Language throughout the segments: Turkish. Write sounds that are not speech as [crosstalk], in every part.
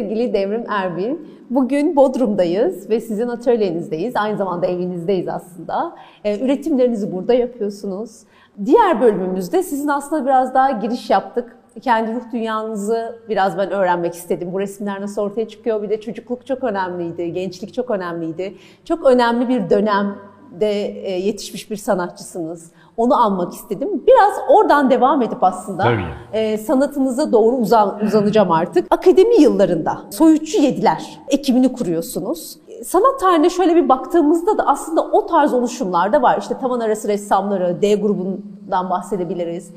Sevgili Devrim Erbil, bugün Bodrum'dayız ve sizin atölyenizdeyiz. Aynı zamanda evinizdeyiz aslında. Ee, üretimlerinizi burada yapıyorsunuz. Diğer bölümümüzde sizin aslında biraz daha giriş yaptık. Kendi ruh dünyanızı biraz ben öğrenmek istedim. Bu resimler nasıl ortaya çıkıyor? Bir de çocukluk çok önemliydi, gençlik çok önemliydi. Çok önemli bir dönemde e, yetişmiş bir sanatçısınız. Onu anmak istedim. Biraz oradan devam edip aslında e, sanatınıza doğru uzan, uzanacağım artık. Akademi yıllarında Soyutçu Yediler ekibini kuruyorsunuz. Sanat tarihine şöyle bir baktığımızda da aslında o tarz oluşumlar da var. İşte tavan arası ressamları, D grubundan bahsedebiliriz.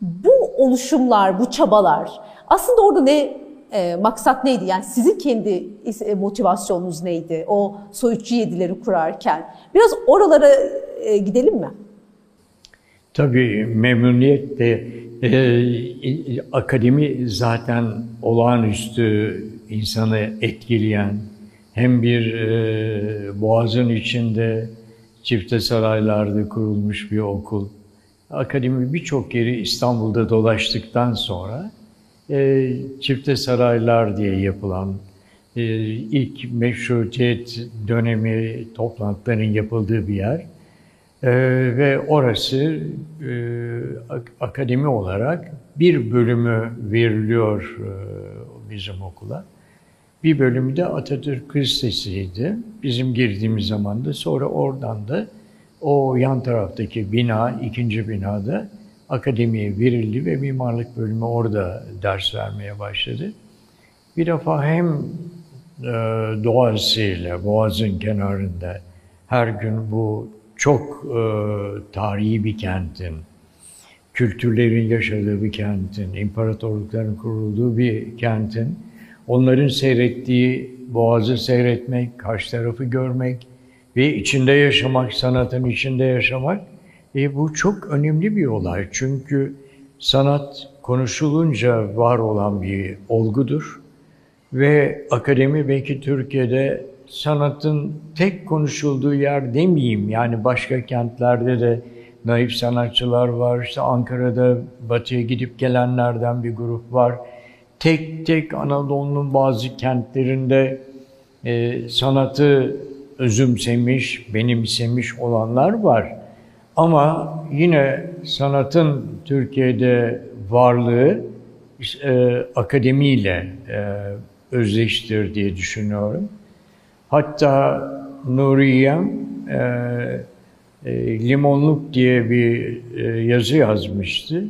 Bu oluşumlar, bu çabalar aslında orada ne e, maksat neydi? Yani sizin kendi e, motivasyonunuz neydi? O soyutçu yedileri kurarken. Biraz oralara e, gidelim mi? Tabii memnuniyetle e, akademi zaten olağanüstü insanı etkileyen hem bir e, boğazın içinde çifte saraylarda kurulmuş bir okul. Akademi birçok yeri İstanbul'da dolaştıktan sonra e, çifte saraylar diye yapılan e, ilk meşrutiyet dönemi toplantıların yapıldığı bir yer. Ee, ve orası e, ak- akademi olarak bir bölümü veriliyor e, bizim okula. Bir bölümü de Atatürk Lisesi'ydi. Bizim girdiğimiz zaman da sonra oradan da o yan taraftaki bina, ikinci binada akademiye verildi ve mimarlık bölümü orada ders vermeye başladı. Bir defa hem e, doğasıyla, boğazın kenarında her gün bu çok e, tarihi bir kentin, kültürlerin yaşadığı bir kentin, imparatorlukların kurulduğu bir kentin, onların seyrettiği boğazı seyretmek, karşı tarafı görmek ve içinde yaşamak, sanatın içinde yaşamak, e, bu çok önemli bir olay. Çünkü sanat konuşulunca var olan bir olgudur. Ve akademi belki Türkiye'de sanatın tek konuşulduğu yer demeyeyim. Yani başka kentlerde de naif sanatçılar var. İşte Ankara'da batıya gidip gelenlerden bir grup var. Tek tek Anadolu'nun bazı kentlerinde e, sanatı özümsemiş, benimsemiş olanlar var. Ama yine sanatın Türkiye'de varlığı e, akademiyle e, özleştir diye düşünüyorum. Hatta Nuriyem e, e, Limonluk diye bir e, yazı yazmıştı.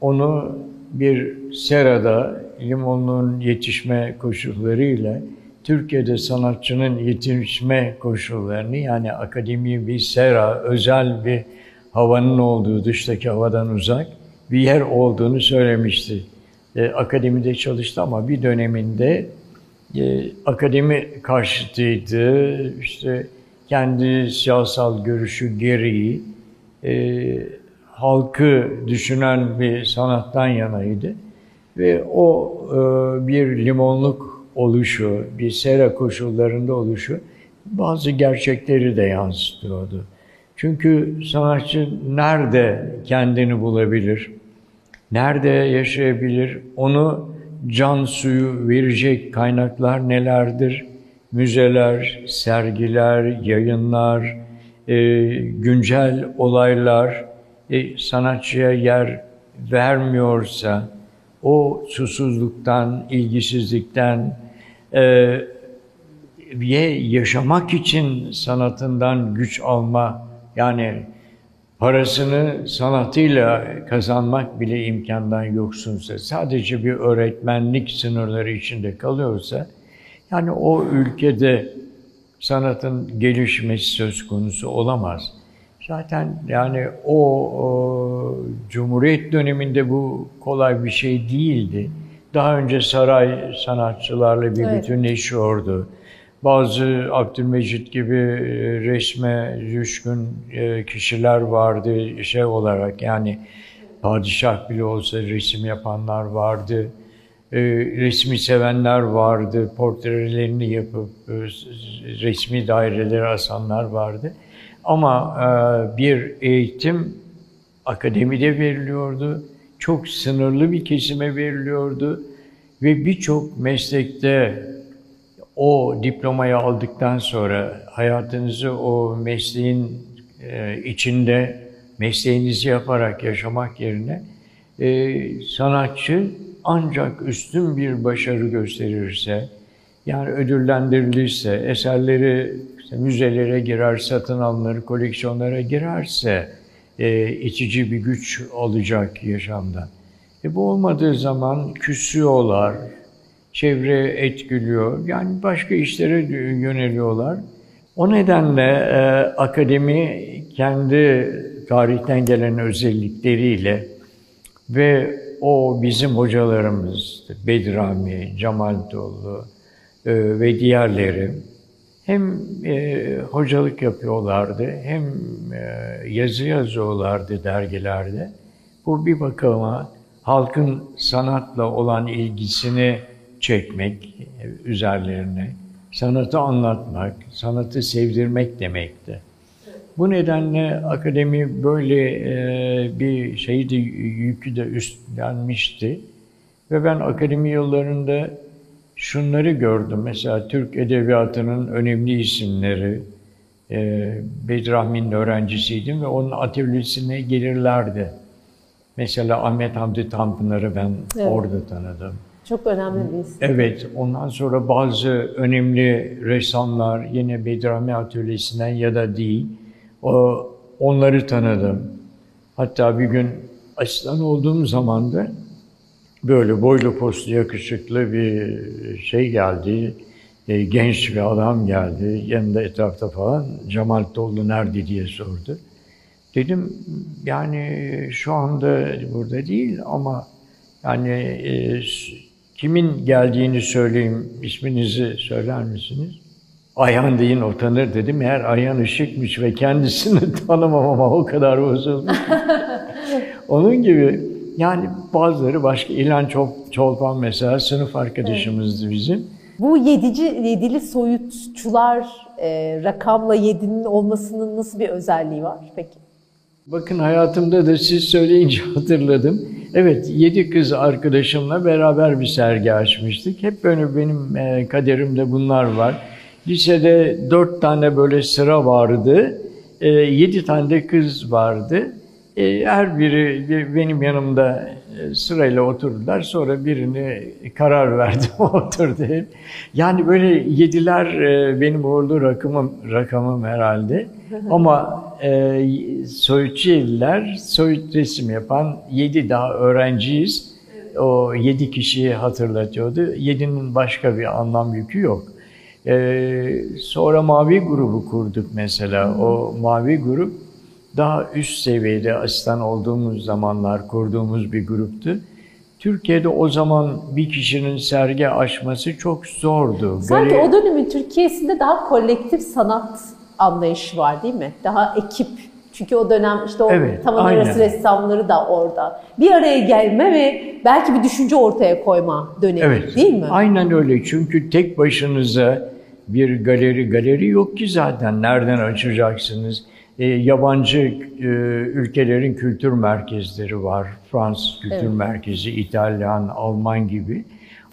Onu bir serada limonluğun yetişme koşullarıyla Türkiye'de sanatçının yetişme koşullarını yani akademi bir sera, özel bir havanın olduğu, dıştaki havadan uzak bir yer olduğunu söylemişti. E, akademide çalıştı ama bir döneminde e, akademi karşıtıydı. İşte kendi siyasal görüşü gereği e, halkı düşünen bir sanattan yanaydı. Ve o e, bir limonluk oluşu, bir sera koşullarında oluşu bazı gerçekleri de yansıtıyordu. Çünkü sanatçı nerede kendini bulabilir, nerede yaşayabilir, onu can suyu verecek kaynaklar nelerdir? Müzeler, sergiler, yayınlar, e, güncel olaylar e, sanatçıya yer vermiyorsa, o susuzluktan, ilgisizlikten, e, yaşamak için sanatından güç alma, yani parasını sanatıyla kazanmak bile imkandan yoksunsa, sadece bir öğretmenlik sınırları içinde kalıyorsa, yani o ülkede sanatın gelişmesi söz konusu olamaz. Zaten yani o, o Cumhuriyet döneminde bu kolay bir şey değildi. Daha önce saray sanatçılarla bir evet. bütünleşiyordu. Bazı Abdülmecit gibi resme düşkün kişiler vardı şey olarak yani padişah bile olsa resim yapanlar vardı. Resmi sevenler vardı, portrelerini yapıp resmi dairelere asanlar vardı. Ama bir eğitim akademide veriliyordu. Çok sınırlı bir kesime veriliyordu. Ve birçok meslekte o diplomayı aldıktan sonra hayatınızı o mesleğin e, içinde mesleğinizi yaparak yaşamak yerine e, sanatçı ancak üstün bir başarı gösterirse, yani ödüllendirilirse, eserleri işte müzelere girer, satın alınır, koleksiyonlara girerse e, itici bir güç olacak yaşamda. E bu olmadığı zaman küsüyorlar, çevre etkiliyor, yani başka işlere yöneliyorlar. O nedenle e, akademi kendi tarihten gelen özellikleriyle ve o bizim hocalarımız Bedrami, Cemal Doğulu e, ve diğerleri hem e, hocalık yapıyorlardı hem e, yazı yazıyorlardı dergilerde. Bu bir bakıma halkın sanatla olan ilgisini çekmek üzerlerine, sanatı anlatmak, sanatı sevdirmek demekti. Bu nedenle akademi böyle e, bir şeyi de yükü de üstlenmişti. Ve ben akademi yıllarında şunları gördüm. Mesela Türk Edebiyatı'nın önemli isimleri, e, Bedrahmi'nin öğrencisiydim ve onun atölyesine gelirlerdi. Mesela Ahmet Hamdi Tanpınar'ı ben evet. orada tanıdım. Çok önemli bir isim. Evet, ondan sonra bazı önemli ressamlar yine Bedrahmi atölyesinden ya da değil, o, onları tanıdım. Hatta bir gün asistan olduğum zaman da böyle boylu postlu yakışıklı bir şey geldi. E, genç bir adam geldi. Yanında etrafta falan Cemal Doğulu nerede diye sordu. Dedim yani şu anda burada değil ama yani e, kimin geldiğini söyleyeyim, isminizi söyler misiniz? Ayhan deyin o tanır dedim. Eğer Ayhan Işık'mış ve kendisini [laughs] tanımam ama o kadar bozulmuş. [laughs] Onun gibi yani bazıları başka İlhan Çolpan mesela sınıf arkadaşımızdı bizim. Bu yedici, yedili soyutçular e, rakamla yedinin olmasının nasıl bir özelliği var peki? Bakın hayatımda da siz söyleyince [laughs] hatırladım. Evet, yedi kız arkadaşımla beraber bir sergi açmıştık. Hep böyle benim e, kaderimde bunlar var. Lisede dört tane böyle sıra vardı. E, yedi tane de kız vardı. E, her biri benim yanımda e, sırayla oturdular. Sonra birini karar verdim [laughs] oturdu. Yani böyle yediler e, benim uğurlu rakamım, rakamım herhalde. Ama e, soyutçu yediler, soyut resim yapan yedi daha öğrenciyiz. O yedi kişiyi hatırlatıyordu. Yedinin başka bir anlam yükü yok. Ee, sonra Mavi grubu kurduk mesela. O Mavi grup daha üst seviyede asistan olduğumuz zamanlar kurduğumuz bir gruptu. Türkiye'de o zaman bir kişinin sergi açması çok zordu. Sanki Gale... o dönemin Türkiye'sinde daha kolektif sanat anlayışı var değil mi? Daha ekip. Çünkü o dönem işte o evet, tavan arası ressamları da orada. Bir araya gelme ve belki bir düşünce ortaya koyma dönemi evet, değil mi? Aynen öyle. Çünkü tek başınıza bir galeri, galeri yok ki zaten. Nereden açacaksınız? E, yabancı e, ülkelerin kültür merkezleri var. Fransız Kültür evet. Merkezi, İtalyan, Alman gibi.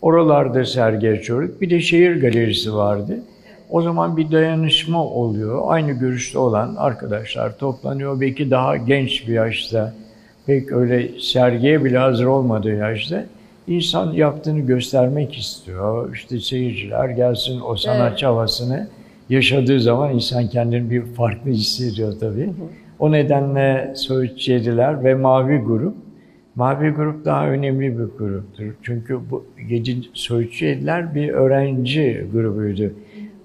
Oralarda sergi açıyorduk. Bir de şehir galerisi vardı. O zaman bir dayanışma oluyor. Aynı görüşte olan arkadaşlar toplanıyor. Belki daha genç bir yaşta, pek öyle sergiye bile hazır olmadığı yaşta insan yaptığını göstermek istiyor. İşte seyirciler gelsin o sanatçı evet. havasını yaşadığı zaman insan kendini bir farklı hissediyor tabii. Hı hı. O nedenle Söğüt Yediler ve Mavi Grup. Mavi Grup daha önemli bir gruptur. Çünkü bu gece Söğüt Yediler bir öğrenci grubuydu.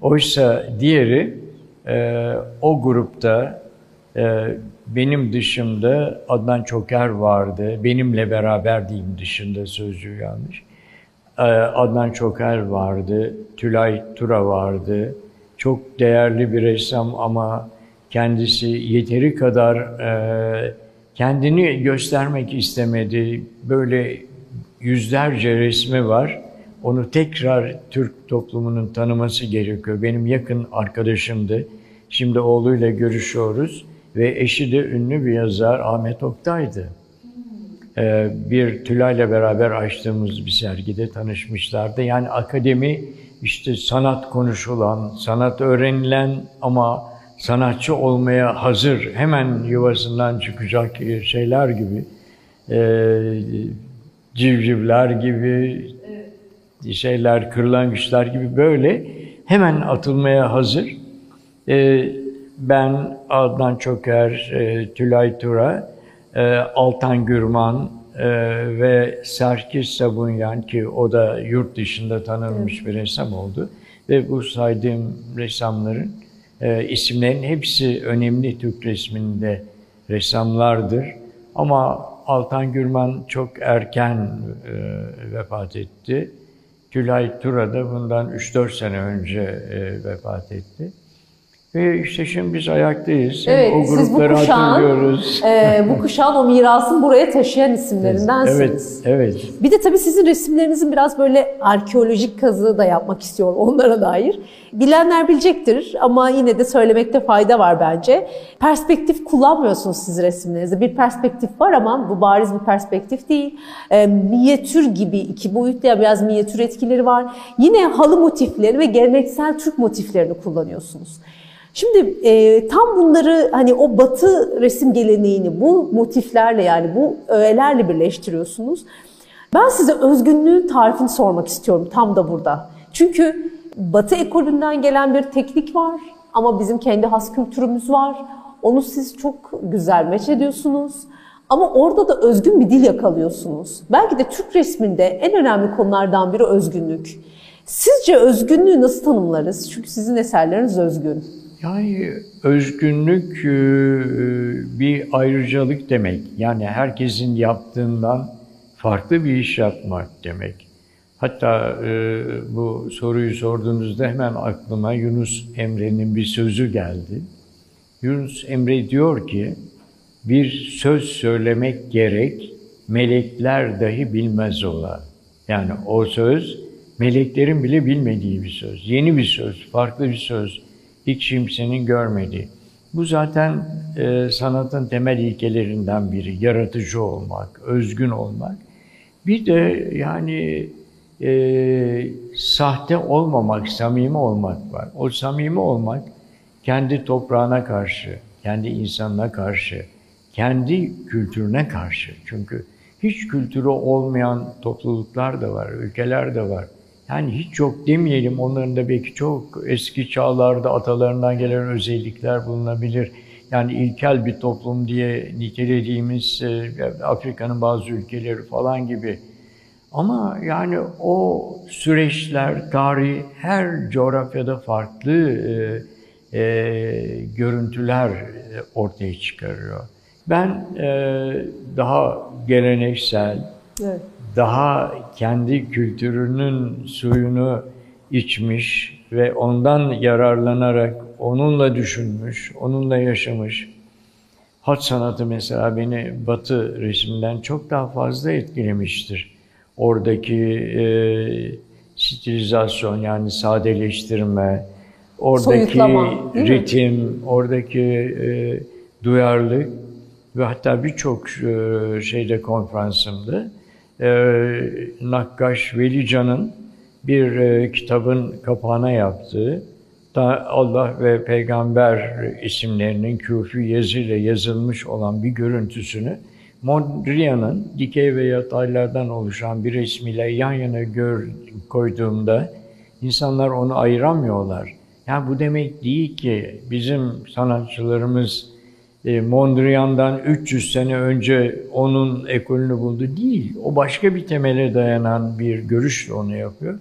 Oysa diğeri e, o grupta e, benim dışımda Adnan Çoker vardı. Benimle beraber diyeyim dışında sözcüğü yanlış. Ee, Adnan Çoker vardı. Tülay Tura vardı. Çok değerli bir ressam ama kendisi yeteri kadar e, kendini göstermek istemedi. Böyle yüzlerce resmi var. Onu tekrar Türk toplumunun tanıması gerekiyor. Benim yakın arkadaşımdı. Şimdi oğluyla görüşüyoruz ve eşi de ünlü bir yazar Ahmet Oktay'dı. e, bir Tülay'la beraber açtığımız bir sergide tanışmışlardı. Yani akademi işte sanat konuşulan, sanat öğrenilen ama sanatçı olmaya hazır, hemen yuvasından çıkacak şeyler gibi, e, civcivler gibi, şeyler, kırlangıçlar gibi böyle hemen atılmaya hazır. E, ben Adnan Çoker, e, Tülay Tura, e, Altan Gürman e, ve Serkis Sabunyan ki o da yurt dışında tanınmış bir ressam oldu. Ve bu saydığım ressamların e, isimlerin hepsi önemli Türk resminde ressamlardır. Ama Altan Gürman çok erken e, vefat etti. Tülay Tura da bundan 3-4 sene önce e, vefat etti. Ve işte şimdi biz ayaktayız. Evet, o siz bu kuşağın, e, bu [laughs] kuşağın o mirasın buraya taşıyan isimlerindensiniz. Evet, evet. Bir de tabii sizin resimlerinizin biraz böyle arkeolojik kazığı da yapmak istiyorum onlara dair. Bilenler bilecektir ama yine de söylemekte fayda var bence. Perspektif kullanmıyorsunuz siz resimlerinizde. Bir perspektif var ama bu bariz bir perspektif değil. E, minyatür gibi iki boyutlu ya biraz minyatür etkileri var. Yine halı motifleri ve geleneksel Türk motiflerini kullanıyorsunuz. Şimdi e, tam bunları hani o batı resim geleneğini bu motiflerle yani bu öğelerle birleştiriyorsunuz. Ben size özgünlüğün tarifini sormak istiyorum tam da burada. Çünkü batı ekolünden gelen bir teknik var ama bizim kendi has kültürümüz var. Onu siz çok güzel meç ediyorsunuz. Ama orada da özgün bir dil yakalıyorsunuz. Belki de Türk resminde en önemli konulardan biri özgünlük. Sizce özgünlüğü nasıl tanımlarız? Çünkü sizin eserleriniz özgün. Yani özgünlük e, bir ayrıcalık demek. Yani herkesin yaptığından farklı bir iş yapmak demek. Hatta e, bu soruyu sorduğunuzda hemen aklıma Yunus Emre'nin bir sözü geldi. Yunus Emre diyor ki, bir söz söylemek gerek, melekler dahi bilmez ola. Yani o söz, meleklerin bile bilmediği bir söz. Yeni bir söz, farklı bir söz hiç kimsenin görmediği. Bu zaten e, sanatın temel ilkelerinden biri. Yaratıcı olmak, özgün olmak. Bir de yani e, sahte olmamak, samimi olmak var. O samimi olmak kendi toprağına karşı, kendi insanına karşı, kendi kültürüne karşı. Çünkü hiç kültürü olmayan topluluklar da var, ülkeler de var. Yani hiç yok demeyelim, onların da belki çok eski çağlarda atalarından gelen özellikler bulunabilir. Yani ilkel bir toplum diye nitelediğimiz e, Afrika'nın bazı ülkeleri falan gibi. Ama yani o süreçler, tarih her coğrafyada farklı e, e, görüntüler ortaya çıkarıyor. Ben e, daha geleneksel, evet daha kendi kültürünün suyunu içmiş ve ondan yararlanarak onunla düşünmüş, onunla yaşamış. Hat sanatı mesela beni Batı resminden çok daha fazla etkilemiştir. Oradaki e, stilizasyon yani sadeleştirme, oradaki ritim, oradaki e, duyarlılık ve hatta birçok e, şeyde konferansımda e, Nakkaş Velican'ın bir e, kitabın kapağına yaptığı da Allah ve Peygamber isimlerinin küfü yazıyla yazılmış olan bir görüntüsünü Mondrian'ın dikey ve yataylardan oluşan bir resmiyle yan yana gör, koyduğumda insanlar onu ayıramıyorlar. Yani bu demek değil ki bizim sanatçılarımız e, Mondrian'dan 300 sene önce onun ekolünü buldu değil. O başka bir temele dayanan bir görüşle onu yapıyor.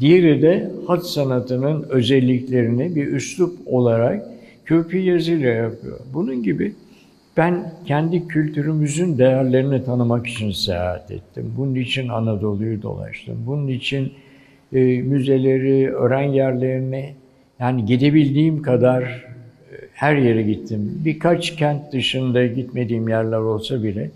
Diğeri de hat sanatının özelliklerini bir üslup olarak köprü yazıyla yapıyor. Bunun gibi ben kendi kültürümüzün değerlerini tanımak için seyahat ettim. Bunun için Anadolu'yu dolaştım. Bunun için e, müzeleri, öğren yerlerini yani gidebildiğim kadar her yere gittim. Birkaç kent dışında gitmediğim yerler olsa bile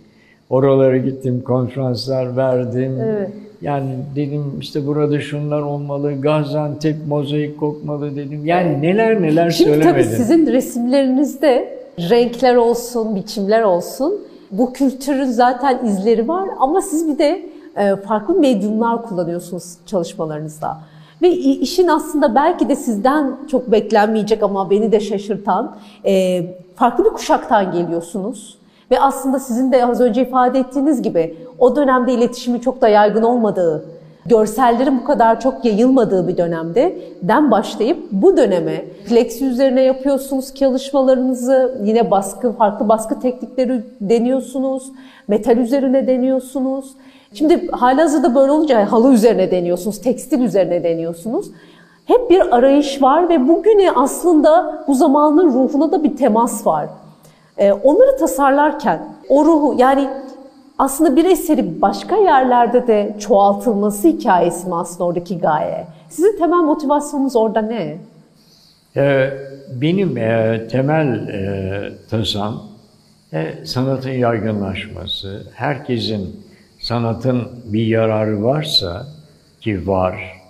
oralara gittim, konferanslar verdim. Evet. Yani dedim işte burada şunlar olmalı, Gaziantep mozaik kokmalı dedim. Yani neler neler Şimdi söylemedim. Şimdi tabii sizin resimlerinizde renkler olsun, biçimler olsun Bu kültürün zaten izleri var ama siz bir de e, farklı medyumlar kullanıyorsunuz çalışmalarınızda. Ve işin aslında belki de sizden çok beklenmeyecek ama beni de şaşırtan e, farklı bir kuşaktan geliyorsunuz. Ve aslında sizin de az önce ifade ettiğiniz gibi o dönemde iletişimi çok da yaygın olmadığı, görsellerin bu kadar çok yayılmadığı bir dönemde den başlayıp bu döneme plexi üzerine yapıyorsunuz çalışmalarınızı, yine baskı, farklı baskı teknikleri deniyorsunuz, metal üzerine deniyorsunuz. Şimdi halihazırda böyle olunca halı üzerine deniyorsunuz, tekstil üzerine deniyorsunuz. Hep bir arayış var ve bugüne aslında bu zamanın ruhuna da bir temas var. Ee, onları tasarlarken o ruhu yani aslında bir eseri başka yerlerde de çoğaltılması hikayesi mi aslında oradaki gaye? Sizin temel motivasyonunuz orada ne? Ee, benim e, temel e, tasam e, sanatın yaygınlaşması. Herkesin sanatın bir yararı varsa ki var,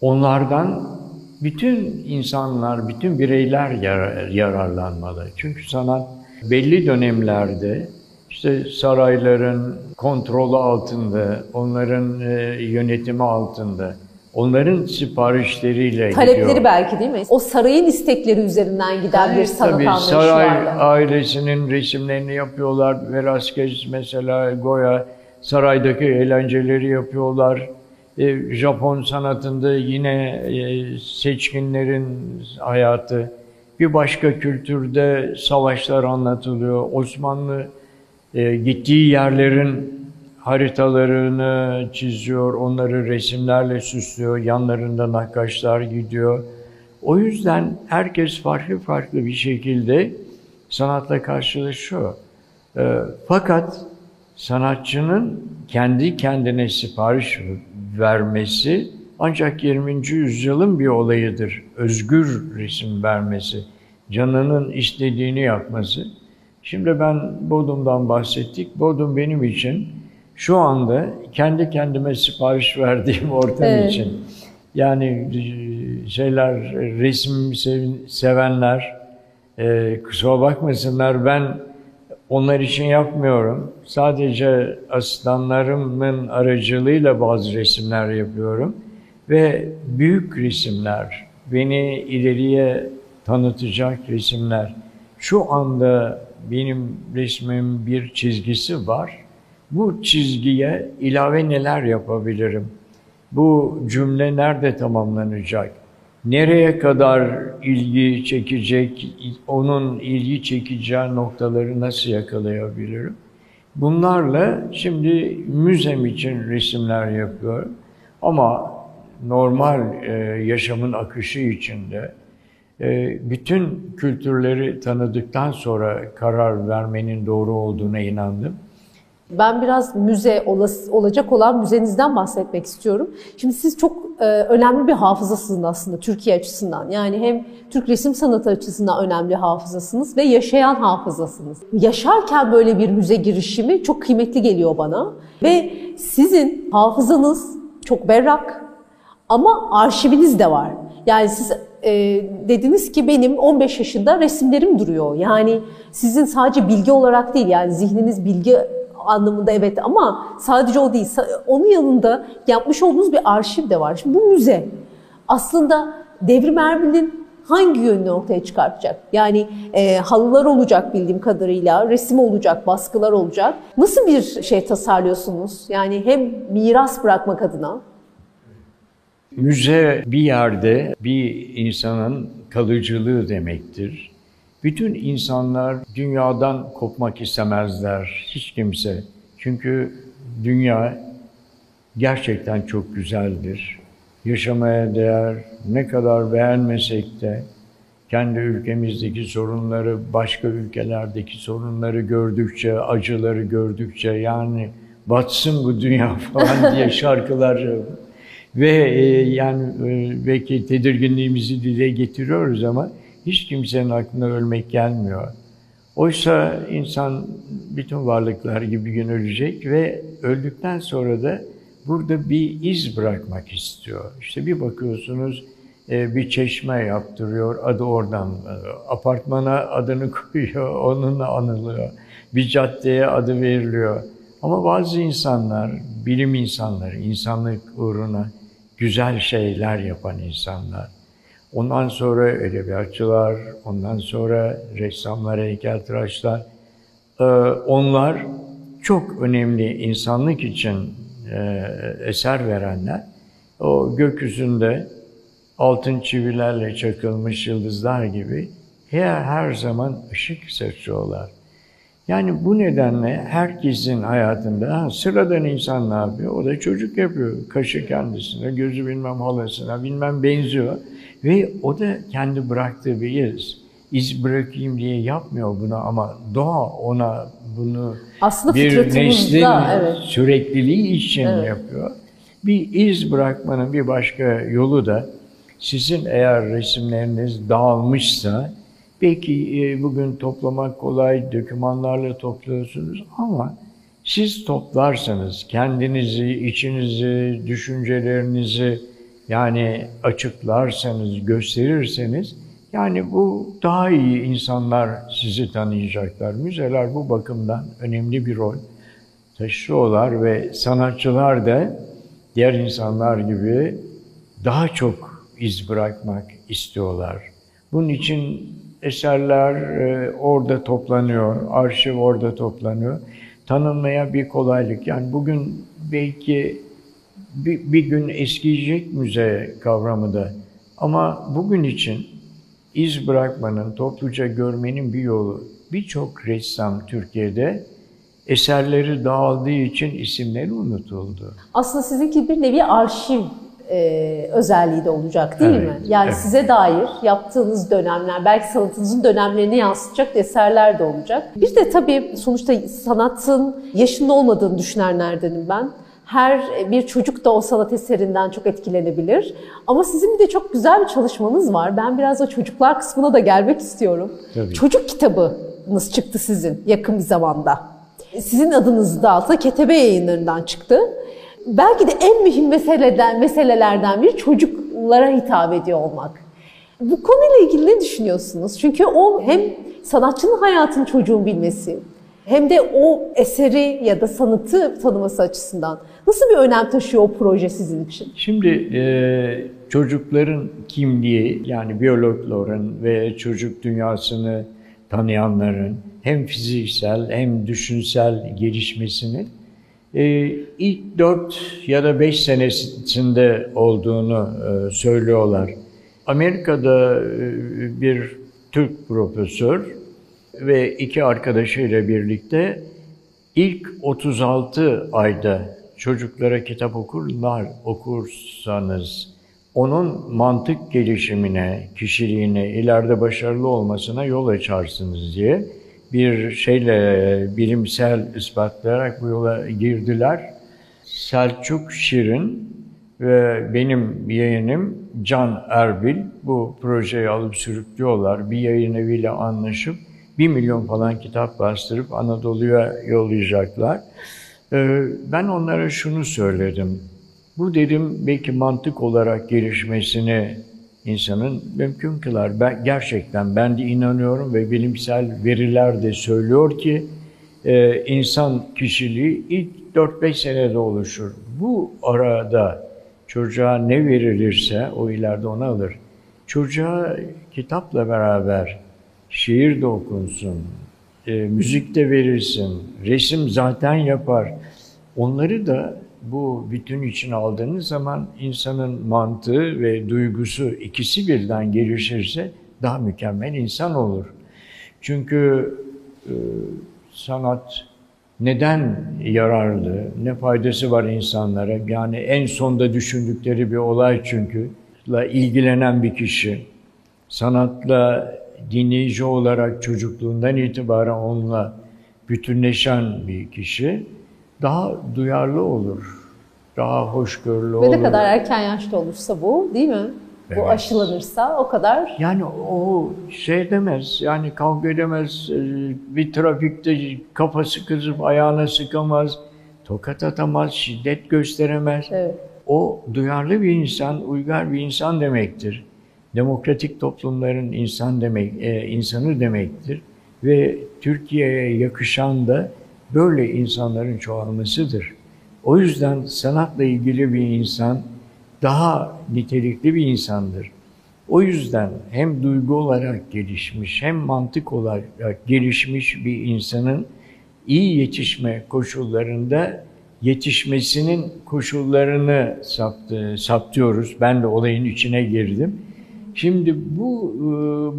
onlardan bütün insanlar, bütün bireyler yarar, yararlanmalı. Çünkü sanat belli dönemlerde işte sarayların kontrolü altında, onların e, yönetimi altında, onların siparişleriyle Talepleri gidiyor. belki değil mi? O sarayın istekleri üzerinden giden bir sanat Tabii anlayışı saray vardı. ailesinin resimlerini yapıyorlar. Velasquez mesela Goya saraydaki eğlenceleri yapıyorlar. E, Japon sanatında yine e, seçkinlerin hayatı. Bir başka kültürde savaşlar anlatılıyor. Osmanlı e, gittiği yerlerin haritalarını çiziyor, onları resimlerle süslüyor, yanlarında nakkaşlar gidiyor. O yüzden herkes farklı farklı bir şekilde sanatla karşılaşıyor. E, fakat sanatçının kendi kendine sipariş vermesi ancak 20. yüzyılın bir olayıdır. Özgür resim vermesi, canının istediğini yapması. Şimdi ben Bodum'dan bahsettik. Bodum benim için şu anda kendi kendime sipariş [laughs] verdiğim ortam Evet. için. Yani e, şeyler, resim sev- sevenler e, kusura bakmasınlar ben onlar için yapmıyorum. Sadece asistanlarımın aracılığıyla bazı resimler yapıyorum. Ve büyük resimler, beni ileriye tanıtacak resimler. Şu anda benim resmimin bir çizgisi var. Bu çizgiye ilave neler yapabilirim? Bu cümle nerede tamamlanacak? Nereye kadar ilgi çekecek, onun ilgi çekeceği noktaları nasıl yakalayabilirim? Bunlarla şimdi müzem için resimler yapıyorum. Ama normal e, yaşamın akışı içinde e, bütün kültürleri tanıdıktan sonra karar vermenin doğru olduğuna inandım. Ben biraz müze olacak olan müzenizden bahsetmek istiyorum. Şimdi siz çok e, önemli bir hafızasınız aslında Türkiye açısından. Yani hem Türk resim sanatı açısından önemli hafızasınız ve yaşayan hafızasınız. Yaşarken böyle bir müze girişimi çok kıymetli geliyor bana. Ve sizin hafızanız çok berrak ama arşiviniz de var. Yani siz e, dediniz ki benim 15 yaşında resimlerim duruyor. Yani sizin sadece bilgi olarak değil yani zihniniz bilgi anlamında evet ama sadece o değil. Onun yanında yapmış olduğunuz bir arşiv de var. Şimdi bu müze aslında Devrim Erbil'in hangi yönünü ortaya çıkartacak? Yani e, halılar olacak bildiğim kadarıyla, resim olacak, baskılar olacak. Nasıl bir şey tasarlıyorsunuz? Yani hem miras bırakmak adına Müze bir yerde bir insanın kalıcılığı demektir. Bütün insanlar dünyadan kopmak istemezler. Hiç kimse. Çünkü dünya gerçekten çok güzeldir. Yaşamaya değer. Ne kadar beğenmesek de kendi ülkemizdeki sorunları, başka ülkelerdeki sorunları gördükçe, acıları gördükçe yani batsın bu dünya [laughs] falan diye [laughs] şarkılar ve e, yani e, belki tedirginliğimizi dile getiriyoruz ama hiç kimsenin aklına ölmek gelmiyor. Oysa insan bütün varlıklar gibi gün ölecek ve öldükten sonra da burada bir iz bırakmak istiyor. İşte bir bakıyorsunuz e, bir çeşme yaptırıyor, adı oradan. e, Apartmana adını [laughs] koyuyor, onunla anılıyor. bir caddeye adı veriliyor. Ama bazı insanlar, bilim insanları, insanlık uğruna güzel şeyler yapan insanlar. Ondan sonra edebiyatçılar, ondan sonra ressamlar, heykeltıraşlar. Ee, onlar çok önemli insanlık için e, eser verenler. O gökyüzünde altın çivilerle çakılmış yıldızlar gibi her, her zaman ışık saçıyorlar. Yani bu nedenle herkesin hayatında ha, sıradan insan ne yapıyor? O da çocuk yapıyor. Kaşı kendisine, gözü bilmem halasına, bilmem benziyor. Ve o da kendi bıraktığı bir iz. İz bırakayım diye yapmıyor bunu ama doğa ona bunu Aslında bir neslin evet. sürekliliği için Evet. yapıyor. Bir iz bırakmanın bir başka yolu da sizin eğer resimleriniz dağılmışsa belki e, bugün toplamak kolay, dokümanlarla topluyorsunuz ama siz toplarsanız kendinizi, içinizi, düşüncelerinizi yani açıklarsanız, gösterirseniz yani bu daha iyi insanlar sizi tanıyacaklar. Müzeler bu bakımdan önemli bir rol taşıyorlar ve sanatçılar da diğer insanlar gibi daha çok iz bırakmak istiyorlar. Bunun için eserler e, orada toplanıyor, arşiv orada toplanıyor. Tanınmaya bir kolaylık. Yani bugün belki bir, bir gün eskiyecek müze kavramı da. Ama bugün için iz bırakmanın, topluca görmenin bir yolu. Birçok ressam Türkiye'de eserleri dağıldığı için isimleri unutuldu. Aslında sizinki bir nevi arşiv e, özelliği de olacak değil Evet, mi? Yani evet. size dair yaptığınız dönemler, belki sanatınızın dönemlerini yansıtacak eserler de olacak. Bir de tabii sonuçta sanatın yaşında olmadığını düşünenlerdenim ben. Her bir çocuk da o sanat eserinden çok etkilenebilir. Ama sizin bir de çok güzel bir çalışmanız var. Ben biraz o çocuklar kısmına da gelmek istiyorum. Tabii. Çocuk kitabınız çıktı sizin yakın bir zamanda. Sizin adınız da altında Ketebe yayınlarından çıktı. Belki de en mühim meseleden, meselelerden biri çocuklara hitap ediyor olmak. Bu konuyla ilgili ne düşünüyorsunuz? Çünkü o hem sanatçının hayatını çocuğun bilmesi, hem de o eseri ya da sanatı tanıması açısından nasıl bir önem taşıyor o proje sizin için? Şimdi e, çocukların kimliği yani biyologların ve çocuk dünyasını tanıyanların hem fiziksel hem düşünsel gelişmesini e, ilk 4 ya da 5 senesinde olduğunu e, söylüyorlar. Amerika'da e, bir Türk profesör ve iki arkadaşıyla birlikte ilk 36 ayda çocuklara kitap okurlar okursanız onun mantık gelişimine, kişiliğine, ileride başarılı olmasına yol açarsınız diye bir şeyle bilimsel ispatlayarak bu yola girdiler. Selçuk Şirin ve benim yeğenim Can Erbil bu projeyi alıp sürüklüyorlar. Bir yayın eviyle anlaşıp bir milyon falan kitap bastırıp Anadolu'ya yollayacaklar. Ee, Ben onlara şunu söyledim. Bu dedim belki mantık olarak gelişmesini insanın mümkün kılar. Ben, gerçekten ben de inanıyorum ve bilimsel veriler de söylüyor ki e, insan kişiliği ilk 4-5 senede oluşur. Bu arada çocuğa ne verilirse o ileride onu alır. Çocuğa kitapla beraber şiir de okunsun, e, müzik de verirsin, resim zaten yapar. Onları da bu bütün için aldığınız zaman insanın mantığı ve duygusu ikisi birden gelişirse daha mükemmel insan olur. Çünkü e, sanat neden yararlı, ne faydası var insanlara? Yani en sonda düşündükleri bir olay çünkü. La ilgilenen bir kişi, sanatla dinleyici olarak çocukluğundan itibaren onunla bütünleşen bir kişi daha duyarlı olur, daha hoşgörülü Ve olur. ne kadar erken yaşta olursa bu değil mi? Bu Evet. aşılanırsa o kadar Yani o şey demez, yani kavga edemez, e, bir trafikte kafası kızıp ayağına sıkamaz, tokat atamaz, şiddet gösteremez. evet. O duyarlı bir insan, uygar bir insan demektir. Demokratik toplumların insan demek, e, insanı demektir. ve Türkiye'ye yakışan da böyle insanların çoğalmasıdır. O yüzden sanatla ilgili bir insan daha nitelikli bir insandır. O yüzden hem duygu olarak gelişmiş hem mantık olarak gelişmiş bir insanın iyi yetişme koşullarında yetişmesinin koşullarını saptı, saptıyoruz. Ben de olayın içine girdim. Şimdi bu e,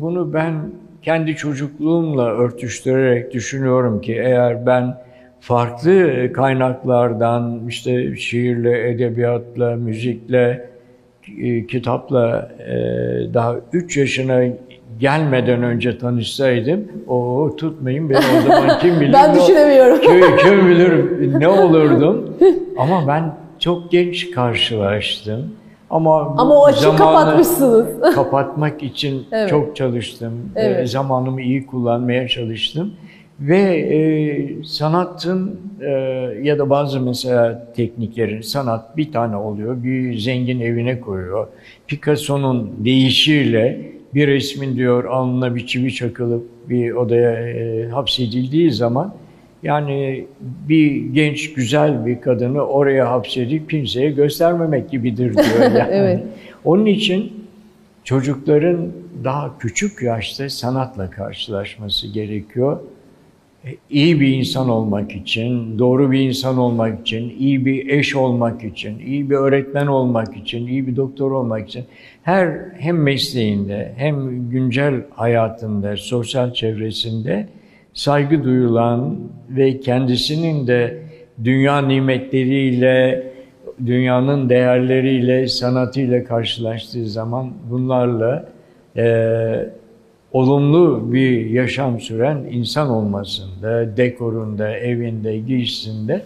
bunu ben kendi çocukluğumla örtüştürerek düşünüyorum ki eğer ben farklı kaynaklardan işte şiirle, edebiyatla, müzikle, e, kitapla e, daha 3 yaşına gelmeden önce tanışsaydım o tutmayın beni o zaman [laughs] kim bilir ben düşünemiyorum. [laughs] Kim, kim bilir ne [laughs] olurdum. Ama ben çok genç karşılaştım. Ama, Ama o açığı kapatmışsınız. [laughs] kapatmak için Evet. çok çalıştım. Evet. Ee, zamanımı iyi kullanmaya çalıştım. Ve e, sanatın e, ya da bazı mesela tekniklerin sanat bir tane oluyor. Bir zengin evine koyuyor. Picasso'nun deyişiyle bir resmin diyor alnına bir çivi çakılıp bir odaya e, hapsedildiği zaman yani bir genç güzel bir kadını oraya hapsedip kimseye göstermemek gibidir diyor. [laughs] Yani. Evet. Onun için çocukların daha küçük yaşta sanatla karşılaşması gerekiyor. E, İyi bir insan olmak için, doğru bir insan olmak için, iyi bir eş olmak için, iyi bir öğretmen olmak için, iyi bir doktor olmak için her hem mesleğinde hem güncel hayatında, sosyal çevresinde saygı duyulan ve kendisinin de dünya nimetleriyle, dünyanın değerleriyle, sanatıyla karşılaştığı zaman bunlarla eee olumlu bir yaşam süren insan olmasında, dekorunda, evinde, giysisinde.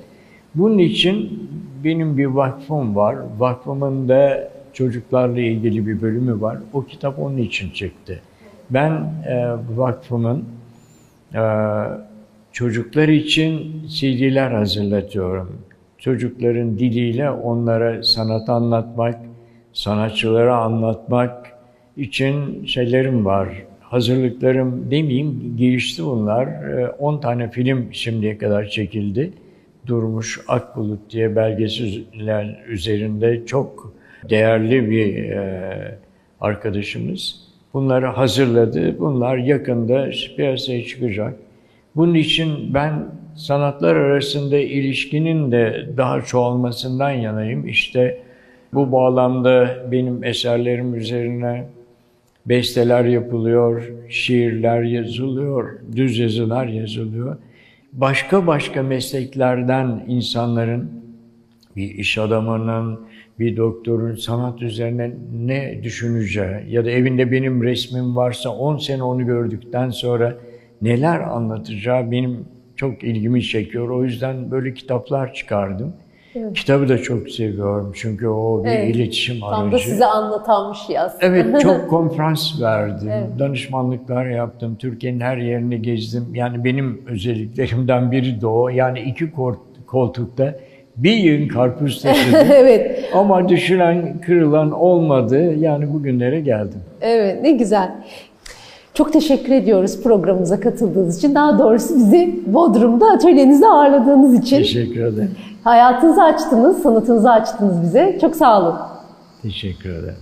Bunun için benim bir vakfım var. Vakfımın da çocuklarla ilgili bir bölümü var. O kitap onun için çıktı. Ben e, vakfımın e, çocuklar için CD'ler hazırlatıyorum. Çocukların diliyle onlara sanat anlatmak, sanatçılara anlatmak için şeylerim var. Hazırlıklarım demeyeyim, gelişti bunlar. E, 10 tane film şimdiye kadar çekildi. Durmuş Akbulut diye belgeseller üzerinde çok değerli bir e, arkadaşımız. Bunları hazırladı. Bunlar yakında piyasaya çıkacak. Bunun için ben sanatlar arasında ilişkinin de daha çoğalmasından yanayım. İşte bu bağlamda benim eserlerim üzerine besteler yapılıyor, şiirler yazılıyor, düz yazılar yazılıyor. Başka başka mesleklerden insanların, bir iş adamının, bir doktorun sanat üzerine ne düşüneceği ya da evinde benim resmim varsa 10 sene onu gördükten sonra neler anlatacağı benim çok ilgimi çekiyor. O yüzden böyle kitaplar çıkardım. Evet. Kitabı da çok seviyorum çünkü o bir Evet. iletişim aracı. Tam da size anlatan bir şey aslında. Evet [laughs] çok konferans verdim, danışmanlıklar yaptım, Türkiye'nin her yerini gezdim. Yani benim özelliklerimden biri de o. Yani iki kol- koltukta bir yığın karpuz taşıdım. [laughs] evet. Ama düşüren, kırılan olmadı. Yani bugünlere geldim. Evet, ne güzel. Çok teşekkür ediyoruz programımıza katıldığınız için. Daha doğrusu bizi Bodrum'da atölyenizde ağırladığınız için. Teşekkür ederim. Hayatınızı açtınız, sanatınızı açtınız bize. Çok sağ olun. Teşekkür ederim.